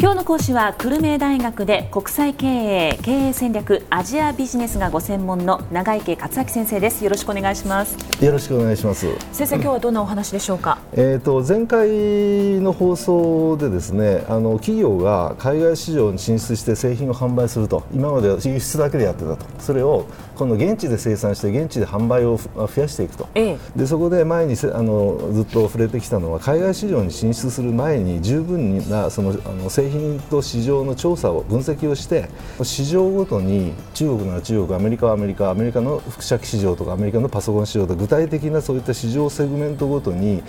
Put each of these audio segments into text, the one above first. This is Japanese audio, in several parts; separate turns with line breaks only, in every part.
今日の講師は久留米大学で国際経営経営戦略アジアビジネスがご専門の長池克明先生です。よろしくお願いします。
よろしくお願いします。
先生今日はどんなお話でしょうか？
えっ、と前回の放送でですねあの企業が海外市場に進出して製品を販売すると。今までは輸出だけでやってたと。それを今度現地で生産して現地で販売を増やしていくと、ええ、でそこで前にあのずっと触れてきたのは海外市場に進出する前に十分なそのあの製品と市場の調査を分析をして市場ごとに中国なら中国アメリカはアメリカアメリカの輻射機市場とかアメリカのパソコン市場と具体的なそういった市場セグメントごとに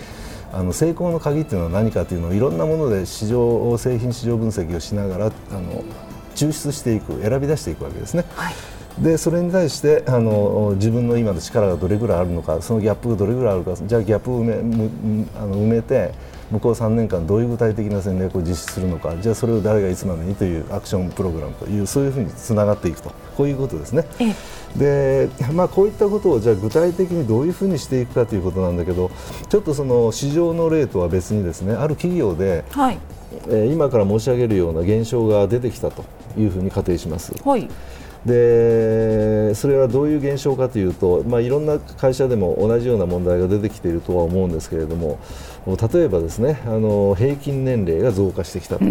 あの成功の鍵っていうのは何かというのをいろんなもので市場製品市場分析をしながらあの抽出していく選び出していくわけですね。はいでそれに対してあの自分の今の力がどれぐらいあるのかそのギャップがどれぐらいあるかじゃあギャップを埋めあの埋めて向こう3年間どういう具体的な戦略を実施するのかじゃあそれを誰がいつまでにというアクションプログラムというそういうふうにつながっていくとこういうことですね。でまあ、こういったことをじゃあ具体的にどういうふうにしていくかということなんだけどちょっとその市場の例とは別にですねある企業で、はいえー、今から申し上げるような現象が出てきたというふうに仮定します。はいでそれはどういう現象かというと、まあ、いろんな会社でも同じような問題が出てきているとは思うんですけれども例えばですねあの平均年齢が増加してきたと。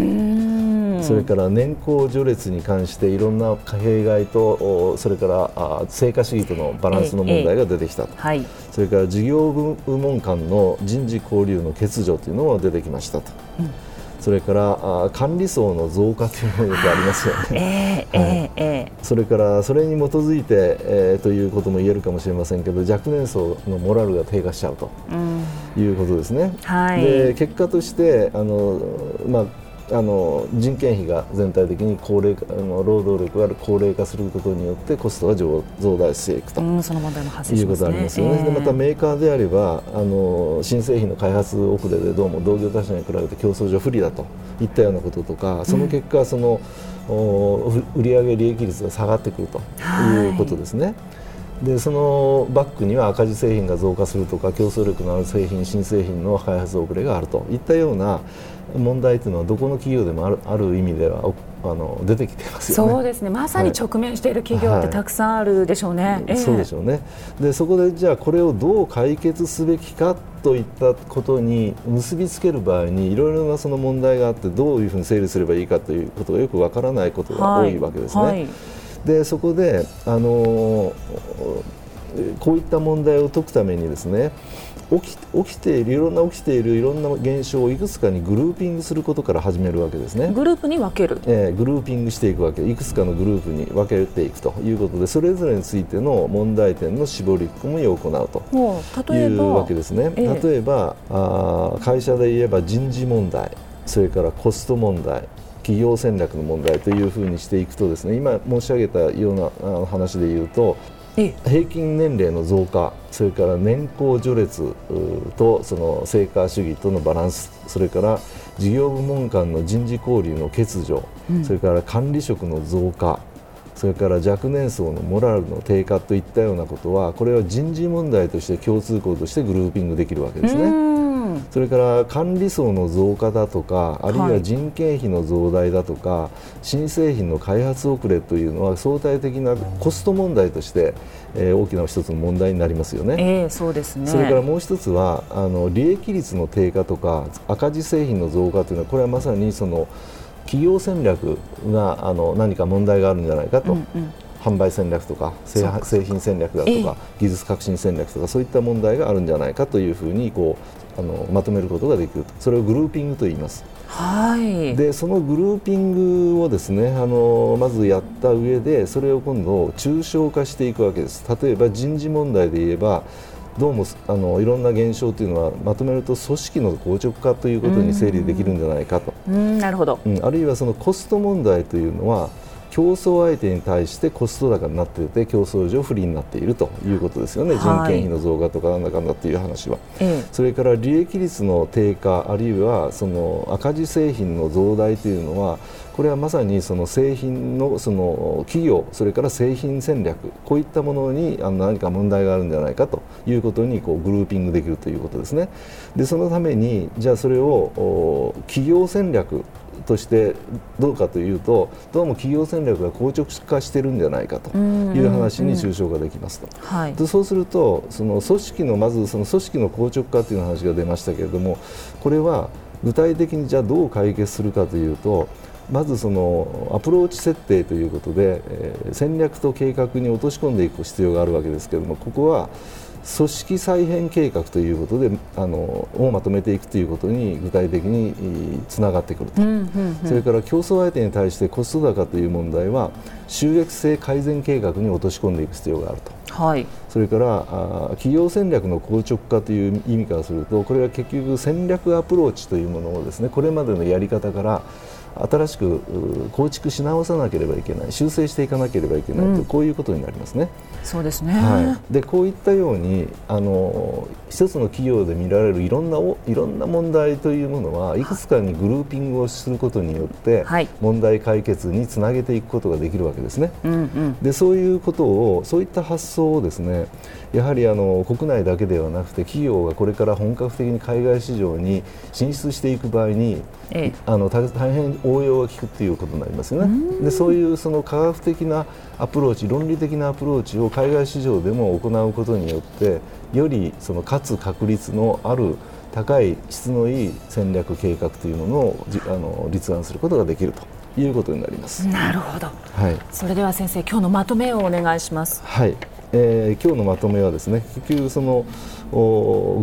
それから年功序列に関していろんな弊害とそれから成果主義とのバランスの問題が出てきたと、はい、それから事業部門間の人事交流の欠如というのも出てきましたと。うん。それからあ管理層の増加というのもよくありますよね、えーはい、えー、それからそれに基づいて、えー、ということも言えるかもしれませんけど若年層のモラルが低下しちゃうということですね。はい、で結果としてあの、まああの人件費が全体的に高齢あの労働力が高齢化することによってコストが増大していくと、うん、その問題も発生します、ね、いうことありますよね、えー、でまたメーカーであればあの新製品の開発遅れでどうも同業他社に比べて競争上不利だといったようなこととかその結果、その、売上利益率が下がってくるということですね。はいでそのバックには赤字製品が増加するとか競争力のある製品新製品の開発遅れがあるといったような問題というのはどこの企業でもあるある意味ではあの出てきてますよね。
そうですね。まさに直面している企業ってたくさんあるでしょうね。はい
えー、そうでしょうね。でそこでじゃあこれをどう解決すべきかといったことに結びつける場合にいろいろなその問題があってどういうふうに整理すればいいかということがよくわからないことが多いわけですね。はいはいでそこであのこういった問題を解くためにですね起き起きているいろんな起きているいろんな現象をいくつかにグルーピングすることから始めるわけですね。
グループに分ける、
えー、グルーピングしていくわけ。いくつかのグループに分けていくということでそれぞれについての問題点の絞り込みを行うというわけですね、えー、例えばあ会社で言えば人事問題それからコスト問題企業戦略の問題というふうにしていくとですね今申し上げたような話で言うと平均年齢の増加それから年功序列とその成果主義とのバランスそれから事業部門間の人事交流の欠如、うん、それから管理職の増加それから若年層のモラルの低下といったようなことはこれは人事問題として共通項としてグルーピングできるわけですね。それから管理層の増加だとかあるいは人件費の増大だとか、はい、新製品の開発遅れというのは相対的なコスト問題として、えー、大きな一つの問題になりますよね。
えー、そうですね
それからもう一つはあの利益率の低下とか赤字製品の増加というのはこれはまさにその企業戦略があの何か問題があるんじゃないかと。うんうん販売戦略とか製品戦略だとか技術革新戦略とかそういった問題があるんじゃないかというふうにこうあのまとめることができるそれをグルーピングと言います。はい、でそのグルーピングをですねあのまずやった上でそれを今度抽象化していくわけです。例えば人事問題で言えばどうもあのいろんな現象というのはまとめると組織の硬直化ということに整理できるんじゃないかと、
なるほど、
うん、あるいはそのコスト問題というのは競争相手に対してコスト高になっていて競争上不利になっているということですよね、はい、人件費の増加とかなんだかんだという話は、ええ、それから利益率の低下あるいはその赤字製品の増大というのはこれはまさにその製品のその企業それから製品戦略こういったものにあの何か問題があるんじゃないかということにこうグルーピングできるということですね。でそのためにじゃあそれを企業戦略としてどうかというとどうも企業戦略が硬直化してるんじゃないかという話に抽象化できますと、はい、でそうするとその組織のまずその組織の硬直化という話が出ましたけれどもこれは具体的にじゃあどう解決するかというとまずそのアプローチ設定ということで、えー、戦略と計画に落とし込んでいく必要があるわけですけれどもここは組織再編計画ということであのをまとめていくということに具体的につながってくると、それから競争相手に対してコスト高という問題は収益性改善計画に落とし込んでいく必要があると。はい、それからあ企業戦略の硬直化という意味からするとこれは結局戦略アプローチというものをですねこれまでのやり方から新しく構築し直さなければいけない修正していかなければいけない、うん、とこういうことになりますね。
そうですね、
はい、でこういったようにあの一つの企業で見られるいろんないろんな問題というものはいくつかにグルーピングをすることによって、はい、問題解決につなげていくことができるわけですね。うんうん、でそういうことをそういった発想をですねやはりあの国内だけではなくて企業がこれから本格的に海外市場に進出していく場合に、ええ、あの大変応用が効くということになりますよね。でそういうその科学的なアプローチ論理的なアプローチを海外市場でも行うことによってよりそのかつ確率のある高い質のいい戦略計画というものをあの立案することができるということになります。
なるほど。はい。それでは先生今日のまとめをお願いします。
はい。えー、今日のまとめはですね結局その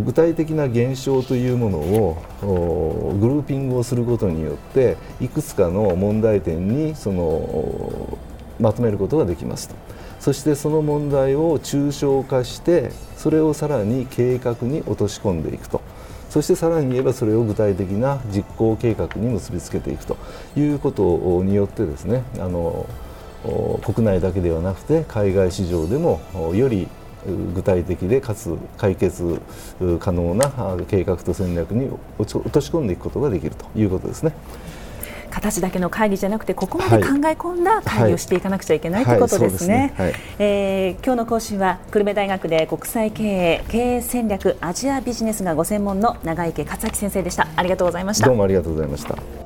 具体的な現象というものをグルーピングをすることによっていくつかの問題点にそのまとめることができますと。そしてその問題を抽象化してそれをさらに計画に落とし込んでいくと。そしてさらに言えばそれを具体的な実行計画に結びつけていくということによってですねあの国内だけではなくて海外市場でもより具体的でかつ解決可能な計画と戦略に落とし込んでいくことができるということですね。
形だけの会議じゃなくてここまで考え込んだ会議をしていかなくちゃいけないということですね。え今日の講師は久留米大学で国際経営経営戦略アジアビジネスがご専門の長池克明先生でした。ありがとうございました。
どうもありがとうございました。